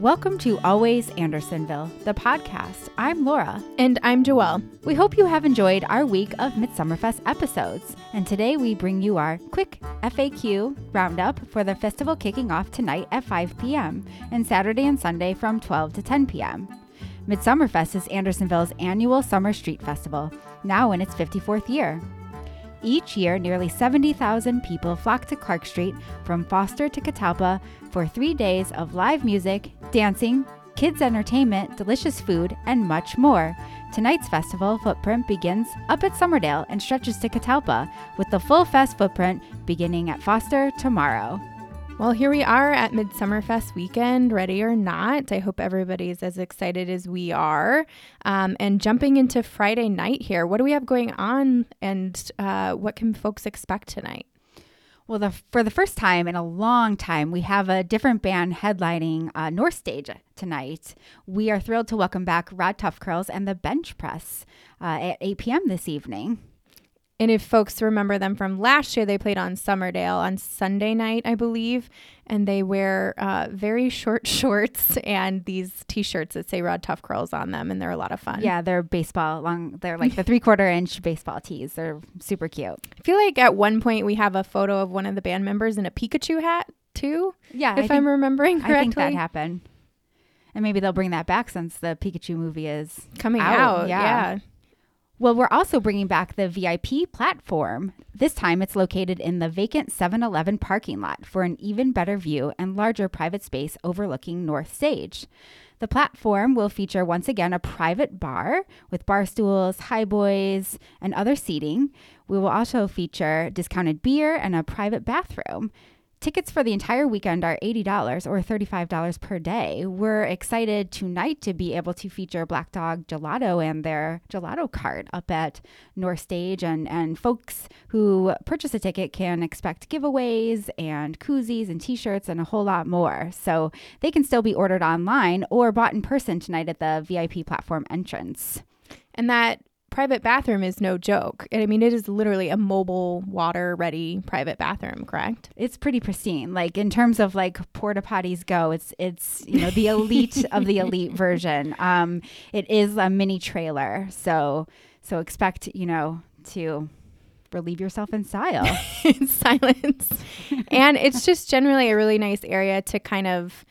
Welcome to Always Andersonville, the podcast. I'm Laura. And I'm Joelle. We hope you have enjoyed our week of Midsummerfest episodes. And today we bring you our quick FAQ roundup for the festival kicking off tonight at 5 p.m. and Saturday and Sunday from 12 to 10 p.m. Midsummerfest is Andersonville's annual summer street festival, now in its 54th year. Each year, nearly 70,000 people flock to Clark Street from Foster to Catalpa for three days of live music, dancing, kids' entertainment, delicious food, and much more. Tonight's festival footprint begins up at Summerdale and stretches to Catalpa, with the full fest footprint beginning at Foster tomorrow. Well, here we are at Midsummerfest weekend, ready or not. I hope everybody's as excited as we are. Um, and jumping into Friday night here, what do we have going on and uh, what can folks expect tonight? Well, the, for the first time in a long time, we have a different band headlining uh, North Stage tonight. We are thrilled to welcome back Rod Tuffcurls and the Bench Press uh, at 8 p.m. this evening. And if folks remember them from last year, they played on Summerdale on Sunday night, I believe. And they wear uh, very short shorts and these t shirts that say Rod Tuffcurls on them. And they're a lot of fun. Yeah, they're baseball long, they're like the three quarter inch baseball tees. They're super cute. I feel like at one point we have a photo of one of the band members in a Pikachu hat, too. Yeah. If I'm remembering correctly. I think that happened. And maybe they'll bring that back since the Pikachu movie is coming out. out yeah. yeah. Well, we're also bringing back the VIP platform. This time it's located in the vacant 7 Eleven parking lot for an even better view and larger private space overlooking North Stage. The platform will feature once again a private bar with bar stools, highboys, and other seating. We will also feature discounted beer and a private bathroom. Tickets for the entire weekend are $80 or $35 per day. We're excited tonight to be able to feature Black Dog Gelato and their gelato cart up at North Stage. And, and folks who purchase a ticket can expect giveaways and koozies and t shirts and a whole lot more. So they can still be ordered online or bought in person tonight at the VIP platform entrance. And that private bathroom is no joke. I mean, it is literally a mobile water ready private bathroom, correct? It's pretty pristine. Like in terms of like porta potties go, it's it's you know the elite of the elite version. Um, it is a mini trailer, so so expect you know to relieve yourself in style, in silence, and it's just generally a really nice area to kind of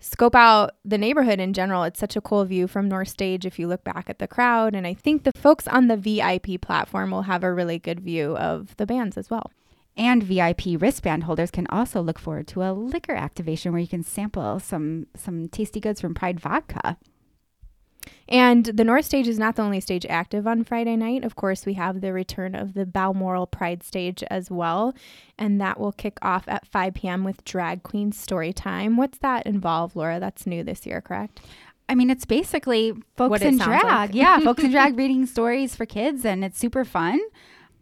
scope out the neighborhood in general. It's such a cool view from North Stage if you look back at the crowd. And I think the folks on the VIP platform will have a really good view of the bands as well. And VIP wristband holders can also look forward to a liquor activation where you can sample some some tasty goods from Pride Vodka. And the North Stage is not the only stage active on Friday night. Of course, we have the return of the Balmoral Pride stage as well. And that will kick off at 5 p.m. with Drag Queen Story Time. What's that involve, Laura? That's new this year, correct? I mean, it's basically folks in drag. Like. yeah, folks in drag reading stories for kids, and it's super fun.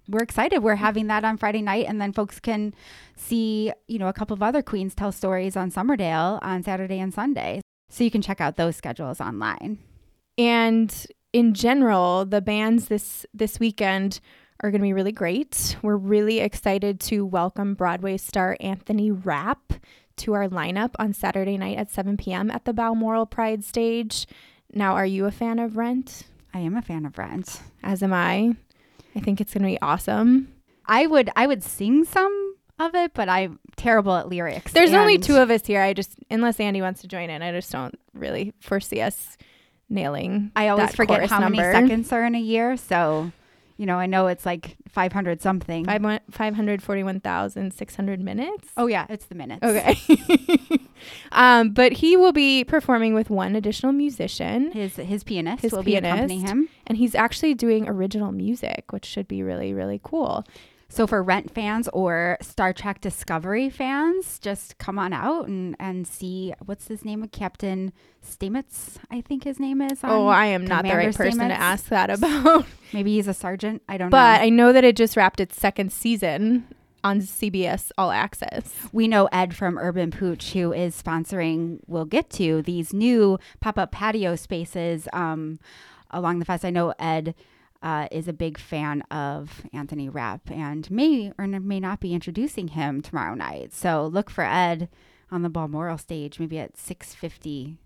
We're excited. We're having that on Friday night, and then folks can see, you know, a couple of other queens tell stories on Summerdale on Saturday and Sunday. So you can check out those schedules online. And in general, the bands this this weekend are going to be really great. We're really excited to welcome Broadway star Anthony Rapp to our lineup on Saturday night at 7 p.m. at the Balmoral Pride stage. Now, are you a fan of Rent? I am a fan of Rent. As am I. I think it's going to be awesome. I would I would sing some of it, but I'm terrible at lyrics. There's only two of us here. I just unless Andy wants to join in, I just don't really foresee us nailing. I always forget how number. many seconds are in a year. So, you know, I know it's like 500 something. 541,600 minutes. Oh, yeah, it's the minutes. Okay. um, but he will be performing with one additional musician. His his pianist his will pianist, be accompanying him. And he's actually doing original music, which should be really, really cool. So for Rent fans or Star Trek Discovery fans, just come on out and, and see what's his name? Captain Stamets, I think his name is. Oh, I am Commander not the right person Stamets. to ask that about. Maybe he's a sergeant. I don't but know. But I know that it just wrapped its second season on CBS All Access. We know Ed from Urban Pooch, who is sponsoring, we'll get to these new pop up patio spaces um, along the fest. I know Ed uh, is a big fan of Anthony Rapp and may or may not be introducing him tomorrow night. So look for Ed on the Balmoral stage, maybe at 650,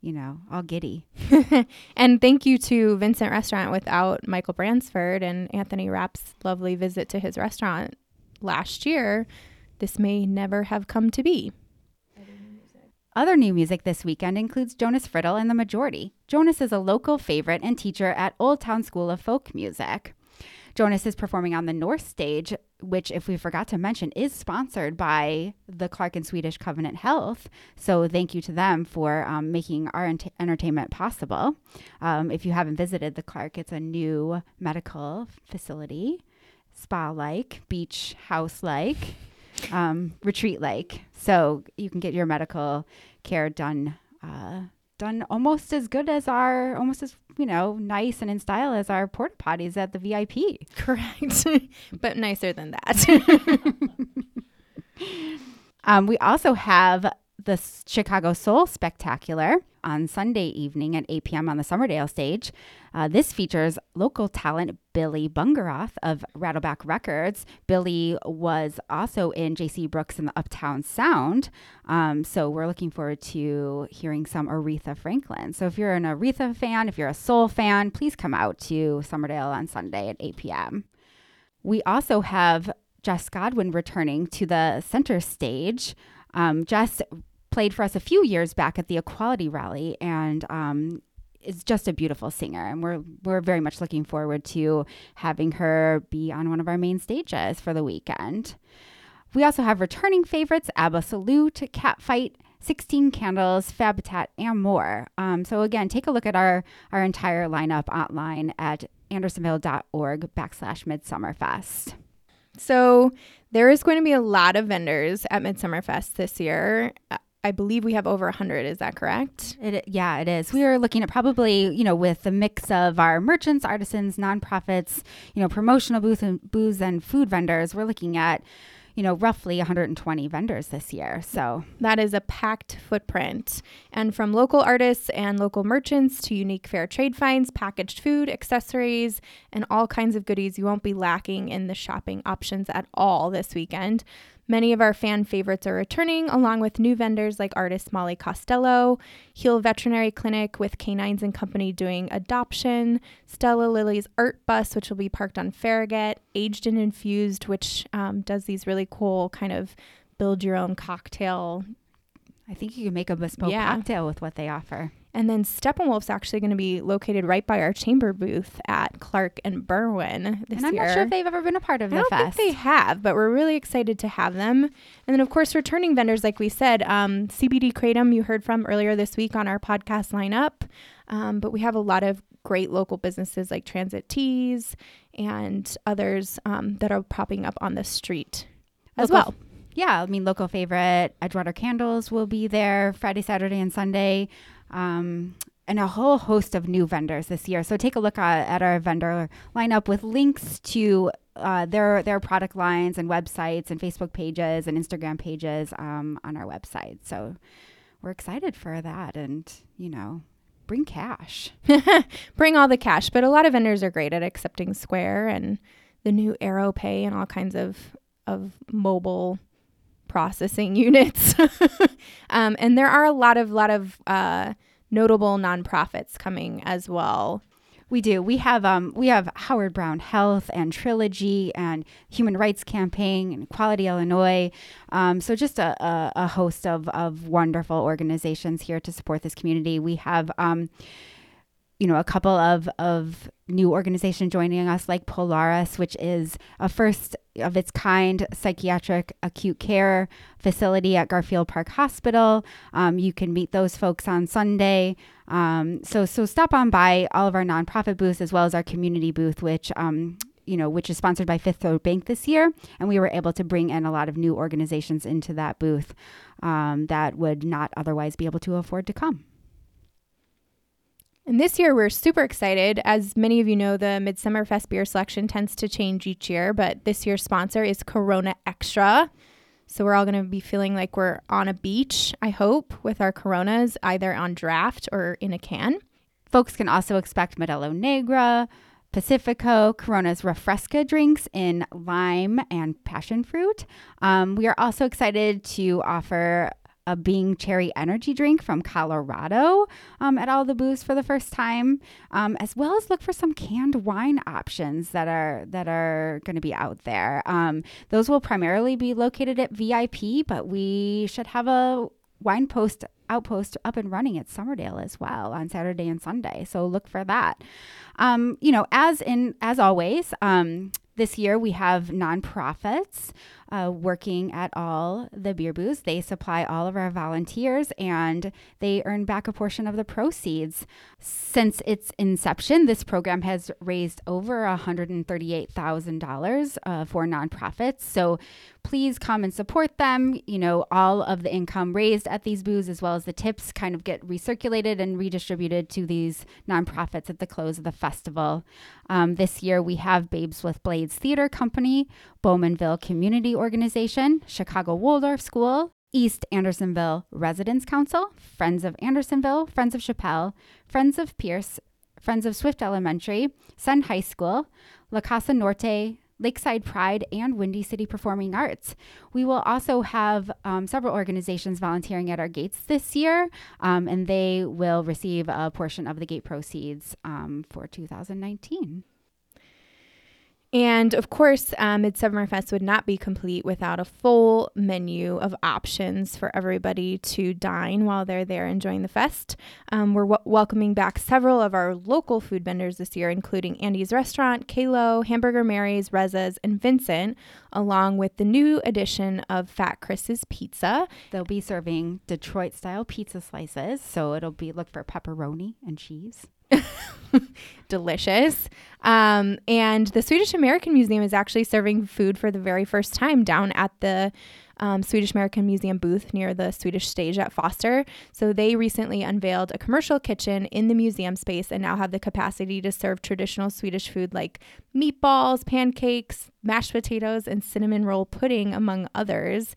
you know, all giddy. and thank you to Vincent Restaurant without Michael Bransford and Anthony Rapp's lovely visit to his restaurant last year. This may never have come to be. Other new music this weekend includes Jonas Friddle and The Majority. Jonas is a local favorite and teacher at Old Town School of Folk Music. Jonas is performing on the North Stage, which, if we forgot to mention, is sponsored by the Clark and Swedish Covenant Health. So, thank you to them for um, making our ent- entertainment possible. Um, if you haven't visited the Clark, it's a new medical facility, spa like, beach house like um, retreat like. So you can get your medical care done uh, done almost as good as our almost as you know nice and in style as our porta potties at the VIP. Correct, but nicer than that. um, we also have the Chicago Soul Spectacular on Sunday evening at 8 p.m. on the Summerdale stage. Uh, this features local talent Billy Bungeroth of Rattleback Records. Billy was also in J.C. Brooks and the Uptown Sound. Um, so we're looking forward to hearing some Aretha Franklin. So if you're an Aretha fan, if you're a soul fan, please come out to Summerdale on Sunday at 8 p.m. We also have Jess Godwin returning to the center stage. Um, Jess played for us a few years back at the Equality Rally, and um, is just a beautiful singer. And we're we're very much looking forward to having her be on one of our main stages for the weekend. We also have returning favorites: ABBA Salute, Catfight, 16 Candles, Fabitat, and more. Um, so again, take a look at our our entire lineup online at andersonville.org backslash midsummerfest. So there is going to be a lot of vendors at Midsummerfest this year. I believe we have over 100. Is that correct? It, yeah, it is. We are looking at probably, you know, with the mix of our merchants, artisans, nonprofits, you know, promotional booth and booze and food vendors, we're looking at you know, roughly 120 vendors this year. So that is a packed footprint. And from local artists and local merchants to unique fair trade finds, packaged food, accessories, and all kinds of goodies, you won't be lacking in the shopping options at all this weekend. Many of our fan favorites are returning, along with new vendors like artist Molly Costello, Heal Veterinary Clinic with Canines and Company doing adoption, Stella Lily's Art Bus, which will be parked on Farragut, Aged and Infused, which um, does these really cool kind of build your own cocktail. I think you can make a bespoke yeah. cocktail with what they offer. And then Steppenwolf's actually going to be located right by our chamber booth at Clark and Berwyn this and I'm year. not sure if they've ever been a part of I the don't fest. think they have, but we're really excited to have them. And then, of course, returning vendors, like we said, um, CBD Kratom, you heard from earlier this week on our podcast lineup. Um, but we have a lot of great local businesses like Transit Teas and others um, that are popping up on the street as local, well. Yeah, I mean, local favorite Edgewater Candles will be there Friday, Saturday, and Sunday um, and a whole host of new vendors this year. So take a look at, at our vendor lineup with links to uh, their their product lines and websites and Facebook pages and Instagram pages um, on our website. So we're excited for that, and you know, bring cash, bring all the cash. But a lot of vendors are great at accepting Square and the new Arrow Pay and all kinds of of mobile processing units. um, and there are a lot of lot of uh, notable nonprofits coming as well. We do. We have um, we have Howard Brown Health and Trilogy and Human Rights Campaign and Equality Illinois. Um, so just a, a, a, host of, of wonderful organizations here to support this community. We have um, you know, a couple of, of new organizations joining us, like Polaris, which is a first of its kind psychiatric acute care facility at Garfield Park Hospital. Um, you can meet those folks on Sunday. Um, so, so stop on by all of our nonprofit booths as well as our community booth, which um, you know, which is sponsored by Fifth Third Bank this year, and we were able to bring in a lot of new organizations into that booth um, that would not otherwise be able to afford to come. And this year, we're super excited. As many of you know, the Midsummer Fest beer selection tends to change each year, but this year's sponsor is Corona Extra. So we're all going to be feeling like we're on a beach, I hope, with our Coronas, either on draft or in a can. Folks can also expect Modelo Negra, Pacifico, Corona's Refresca drinks in lime and passion fruit. Um, we are also excited to offer a Bing Cherry Energy drink from Colorado um, at all the booths for the first time, um, as well as look for some canned wine options that are that are going to be out there. Um, those will primarily be located at VIP, but we should have a wine post outpost up and running at Summerdale as well on Saturday and Sunday. So look for that. Um, you know, as in as always, um, this year we have nonprofits uh, working at all the beer booths. They supply all of our volunteers and they earn back a portion of the proceeds. Since its inception, this program has raised over $138,000 uh, for nonprofits. So please come and support them. You know, all of the income raised at these booths, as well as the tips, kind of get recirculated and redistributed to these nonprofits at the close of the festival. Um, this year, we have Babes with Blades Theater Company, Bowmanville Community Organization, Chicago Waldorf School, East Andersonville Residents Council, Friends of Andersonville, Friends of Chappell, Friends of Pierce, Friends of Swift Elementary, Senn High School, La Casa Norte, Lakeside Pride, and Windy City Performing Arts. We will also have um, several organizations volunteering at our gates this year, um, and they will receive a portion of the gate proceeds um, for 2019. And of course, um, Midsummer Fest would not be complete without a full menu of options for everybody to dine while they're there enjoying the fest. Um, we're w- welcoming back several of our local food vendors this year, including Andy's Restaurant, Calo, Hamburger Mary's, Reza's, and Vincent, along with the new addition of Fat Chris's Pizza. They'll be serving Detroit style pizza slices, so it'll be look for pepperoni and cheese. delicious. Um, and the Swedish American Museum is actually serving food for the very first time down at the um, Swedish American Museum booth near the Swedish stage at Foster. So they recently unveiled a commercial kitchen in the museum space and now have the capacity to serve traditional Swedish food like meatballs, pancakes, mashed potatoes, and cinnamon roll pudding, among others.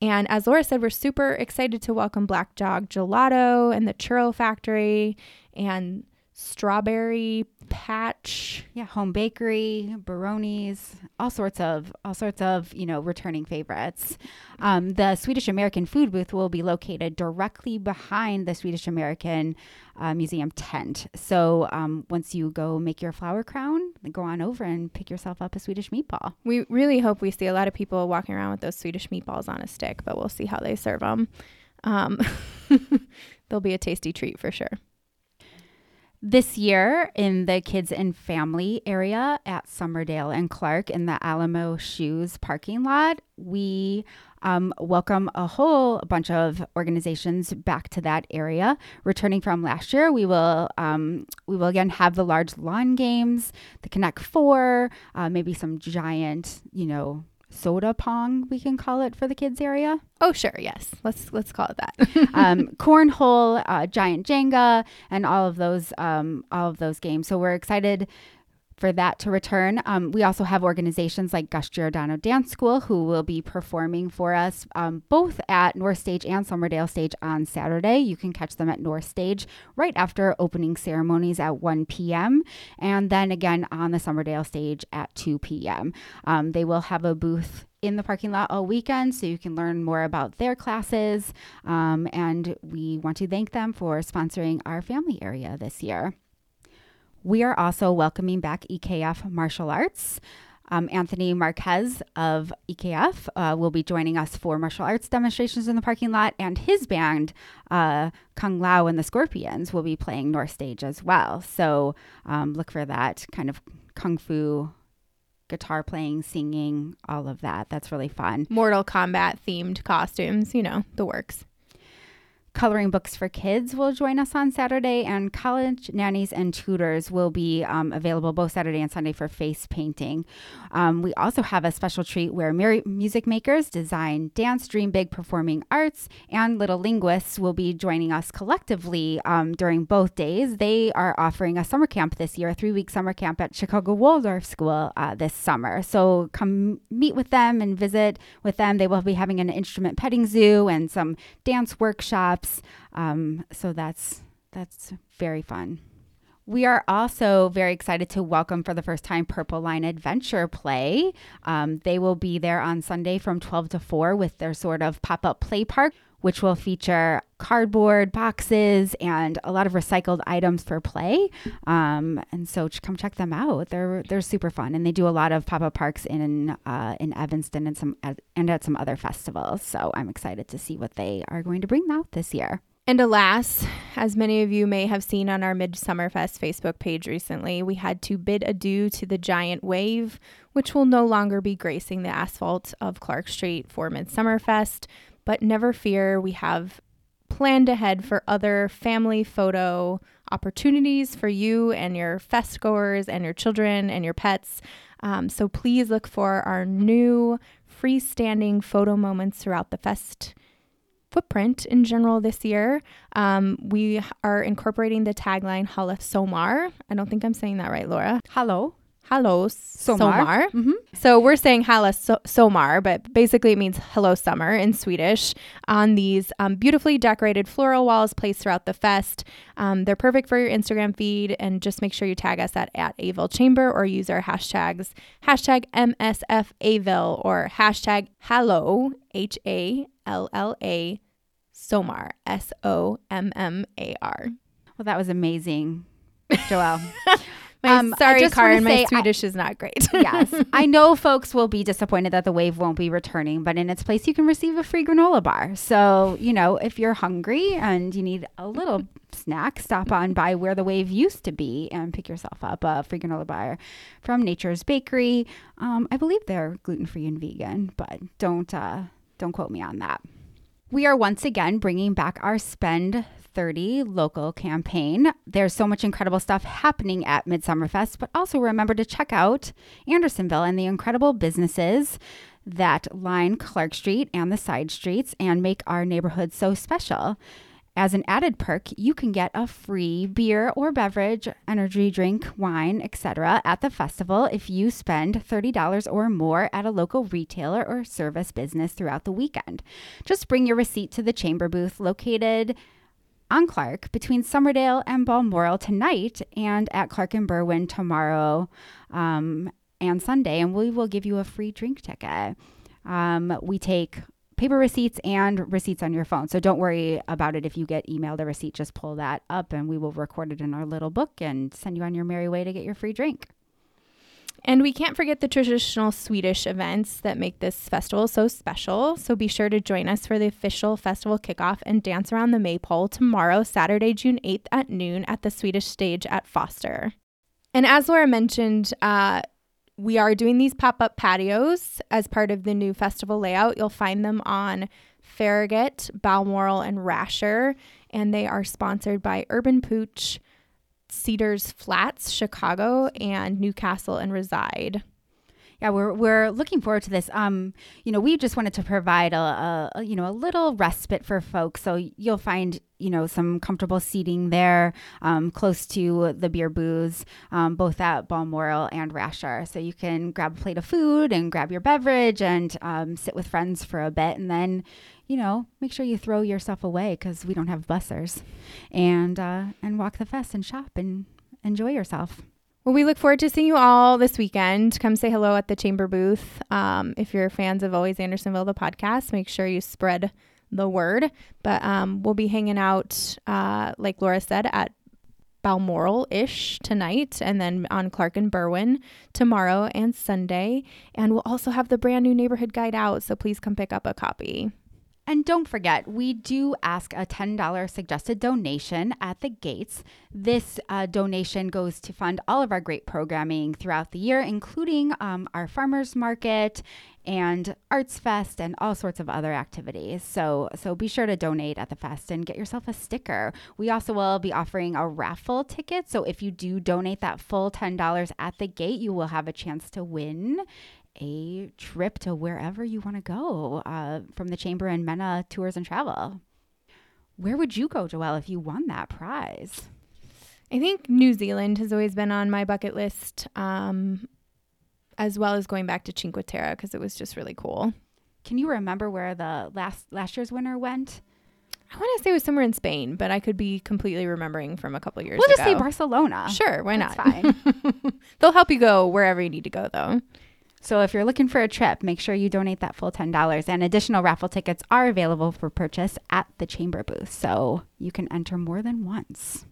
And as Laura said, we're super excited to welcome Black Dog Gelato and the Churro Factory and strawberry patch. Yeah home bakery baronis all sorts of all sorts of you know returning favorites. Um, the swedish american food booth will be located directly behind the swedish american uh, museum tent. So um, once you go make your flower crown go on over and pick yourself up a swedish meatball. We really hope we see a lot of people walking around with those swedish meatballs on a stick but we'll see how they serve them um, they'll be a tasty treat for sure this year in the kids and family area at Summerdale and Clark in the Alamo Shoes parking lot, we um, welcome a whole bunch of organizations back to that area. Returning from last year, we will um, we will again have the large lawn games, the Connect Four, uh, maybe some giant, you know, soda pong we can call it for the kids area? Oh sure yes. Let's let's call it that. Um, cornhole uh, giant jenga and all of those um, all of those games. So we're excited for that to return. Um, we also have organizations like Gus Giordano Dance School who will be performing for us um, both at North Stage and Summerdale Stage on Saturday. You can catch them at North Stage right after opening ceremonies at 1 p.m. and then again on the Summerdale Stage at 2 p.m. Um, they will have a booth in the parking lot all weekend so you can learn more about their classes. Um, and we want to thank them for sponsoring our family area this year. We are also welcoming back EKF Martial Arts. Um, Anthony Marquez of EKF uh, will be joining us for martial arts demonstrations in the parking lot, and his band, uh, Kung Lao and the Scorpions, will be playing North Stage as well. So um, look for that kind of kung fu guitar playing, singing, all of that. That's really fun. Mortal Kombat themed costumes, you know, the works. Coloring Books for Kids will join us on Saturday, and college nannies and tutors will be um, available both Saturday and Sunday for face painting. Um, we also have a special treat where music makers, design, dance, dream big performing arts, and little linguists will be joining us collectively um, during both days. They are offering a summer camp this year, a three week summer camp at Chicago Waldorf School uh, this summer. So come meet with them and visit with them. They will be having an instrument petting zoo and some dance workshops um, so that's that's very fun. We are also very excited to welcome for the first time Purple Line Adventure Play. Um, they will be there on Sunday from 12 to 4 with their sort of pop up play park which will feature cardboard boxes and a lot of recycled items for play. Um, and so come check them out. They're they're super fun, and they do a lot of pop up parks in uh, in Evanston and some and at some other festivals. So I'm excited to see what they are going to bring out this year. And alas, as many of you may have seen on our Midsummerfest Facebook page recently, we had to bid adieu to the giant wave, which will no longer be gracing the asphalt of Clark Street for Midsummerfest. But never fear, we have planned ahead for other family photo opportunities for you and your fest goers and your children and your pets. Um, so please look for our new freestanding photo moments throughout the fest footprint in general this year. Um, we are incorporating the tagline Hala Somar. I don't think I'm saying that right, Laura. Hello. Hello Somar. Somar. Mm-hmm. So we're saying Hala so- Somar, but basically it means hello summer in Swedish on these um, beautifully decorated floral walls placed throughout the fest. Um, they're perfect for your Instagram feed and just make sure you tag us at, at Avil Chamber or use our hashtags hashtag MSFAville or hashtag Hallo, H A L L A Somar, S O M M A R. Well, that was amazing, Joelle. My, um, sorry, Karen, my Swedish I, is not great. yes. I know folks will be disappointed that the wave won't be returning, but in its place, you can receive a free granola bar. So, you know, if you're hungry and you need a little snack, stop on by where the wave used to be and pick yourself up a free granola bar from Nature's Bakery. Um, I believe they're gluten free and vegan, but don't uh, don't quote me on that. We are once again bringing back our Spend 30 local campaign. There's so much incredible stuff happening at Midsummerfest, but also remember to check out Andersonville and the incredible businesses that line Clark Street and the side streets and make our neighborhood so special. As an added perk, you can get a free beer or beverage, energy drink, wine, etc. at the festival if you spend $30 or more at a local retailer or service business throughout the weekend. Just bring your receipt to the chamber booth located on Clark between Summerdale and Balmoral tonight and at Clark and Berwyn tomorrow um, and Sunday, and we will give you a free drink ticket. Um, we take paper receipts and receipts on your phone. So don't worry about it if you get emailed a receipt. Just pull that up and we will record it in our little book and send you on your merry way to get your free drink. And we can't forget the traditional Swedish events that make this festival so special. So be sure to join us for the official festival kickoff and dance around the maypole tomorrow, Saturday, June 8th at noon at the Swedish stage at Foster. And as Laura mentioned, uh, we are doing these pop up patios as part of the new festival layout. You'll find them on Farragut, Balmoral, and Rascher, and they are sponsored by Urban Pooch, Cedars Flats, Chicago, and Newcastle and Reside yeah, we're we're looking forward to this. Um, you know, we just wanted to provide a, a, you know a little respite for folks. So you'll find you know some comfortable seating there, um, close to the beer booths, um, both at Balmoral and Rascher. So you can grab a plate of food and grab your beverage and um, sit with friends for a bit, and then you know, make sure you throw yourself away because we don't have bussers, and uh, and walk the fest and shop and enjoy yourself. Well, we look forward to seeing you all this weekend. Come say hello at the chamber booth. Um, if you're fans of Always Andersonville, the podcast, make sure you spread the word. But um, we'll be hanging out, uh, like Laura said, at Balmoral ish tonight, and then on Clark and Berwyn tomorrow and Sunday. And we'll also have the brand new neighborhood guide out, so please come pick up a copy. And don't forget, we do ask a $10 suggested donation at the gates. This uh, donation goes to fund all of our great programming throughout the year, including um, our farmers market and Arts Fest and all sorts of other activities. So, so be sure to donate at the fest and get yourself a sticker. We also will be offering a raffle ticket. So if you do donate that full $10 at the gate, you will have a chance to win a trip to wherever you want to go uh, from the Chamber and Mena Tours and Travel. Where would you go, Joelle, if you won that prize? I think New Zealand has always been on my bucket list, um, as well as going back to Cinque Terre because it was just really cool. Can you remember where the last last year's winner went? I want to say it was somewhere in Spain, but I could be completely remembering from a couple years we'll ago. We'll just say Barcelona. Sure, why That's not? fine. They'll help you go wherever you need to go, though. So if you're looking for a trip, make sure you donate that full $10. And additional raffle tickets are available for purchase at the chamber booth. So you can enter more than once.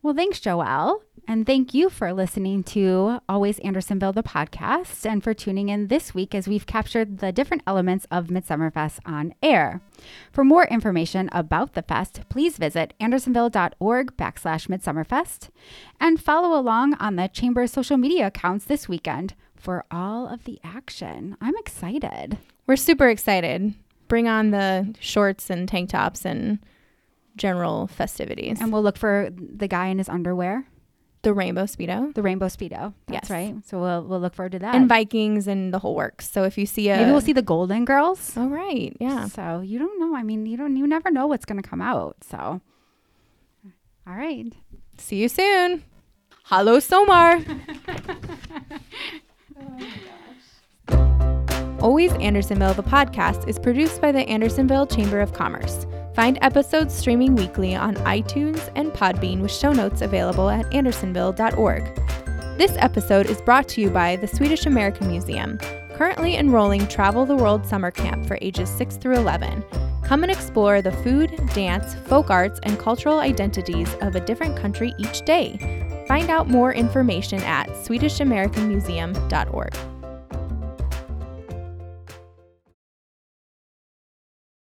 Well, thanks, Joelle. And thank you for listening to Always Andersonville, the podcast, and for tuning in this week as we've captured the different elements of Midsummerfest on air. For more information about the fest, please visit andersonville.org backslash midsummerfest and follow along on the Chamber's social media accounts this weekend for all of the action. I'm excited. We're super excited. Bring on the shorts and tank tops and general festivities. And we'll look for the guy in his underwear. The rainbow speedo. The rainbow speedo. That's Yes. right. So we'll we'll look forward to that. And Vikings and the whole works. So if you see a Maybe we'll see the Golden Girls. All right. Yeah. So you don't know. I mean, you don't. You never know what's going to come out. So, all right. See you soon. Hello Somar. Always Andersonville, the podcast, is produced by the Andersonville Chamber of Commerce. Find episodes streaming weekly on iTunes and Podbean with show notes available at andersonville.org. This episode is brought to you by the Swedish American Museum, currently enrolling Travel the World Summer Camp for ages 6 through 11. Come and explore the food, dance, folk arts, and cultural identities of a different country each day. Find out more information at swedishamericanmuseum.org.